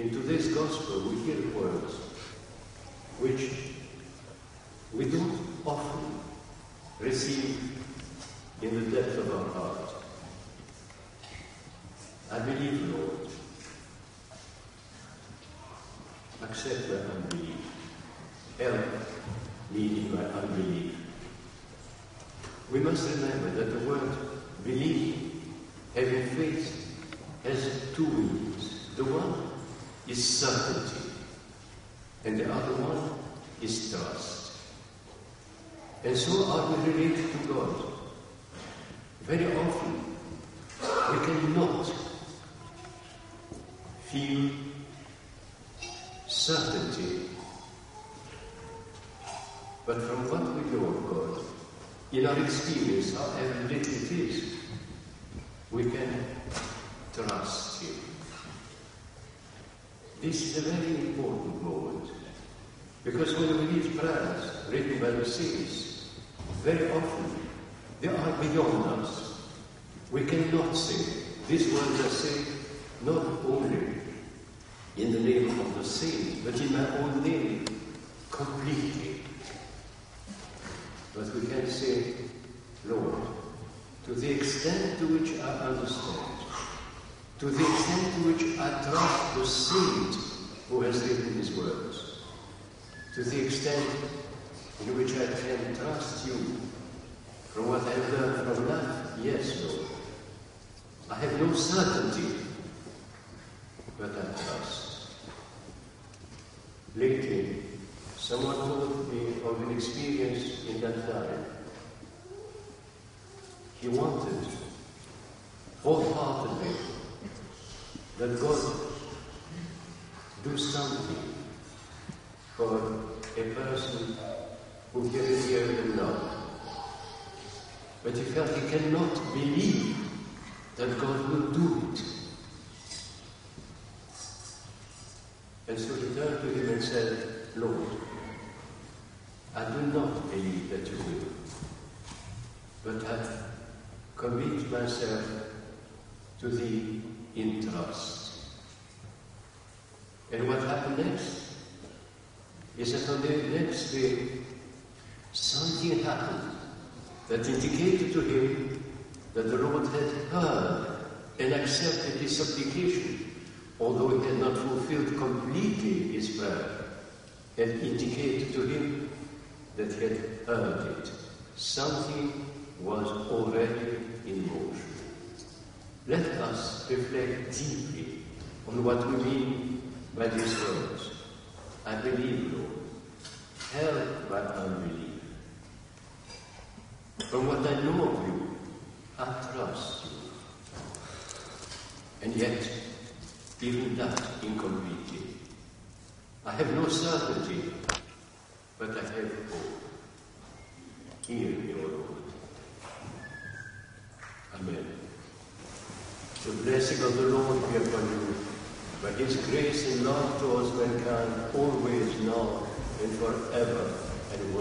in today's gospel we hear words which we don't often receive in the depth of our heart. I believe, Lord. Accept my unbelief. Help me in my unbelief. We must remember that the word believe, having faith, has two meanings. The one is certainty, and the other one is trust. And so are we related to God. Very often, we cannot feel certainty. But from what we know of God, in our experience, however little it is, we can trust. This is a very important moment. Because when we read prayers written by the saints, very often they are beyond us. We cannot say, these words are said not only in the name of the saint, but in my own name, completely. But we can say, Lord, to the extent to which I understand, to the extent to which I trust the saint who has written these words, to the extent in which I can trust you from what I have learned from life, yes, Lord. I have no certainty, but I trust. Lately, someone told me of an experience in that time. He wanted wholeheartedly that God do something for a person who he revered and loved. But he felt he cannot believe that God will do it. And so he turned to him and said, Lord, I do not believe that you will, but I commit myself to thee in trust. And what happened next is that on the next day, something happened that indicated to him that the Lord had heard and accepted his supplication, although he had not fulfilled completely his prayer, and indicated to him that he had heard it. Something was already in motion. Let us reflect deeply on what we mean by these words. I believe, Lord. Help my unbelief. From what I know of you, I trust you. And yet, even that incompletely. I have no certainty, but I have hope. Hear me, The blessing of the Lord be upon you, But his grace and love towards mankind, always now and forever, and.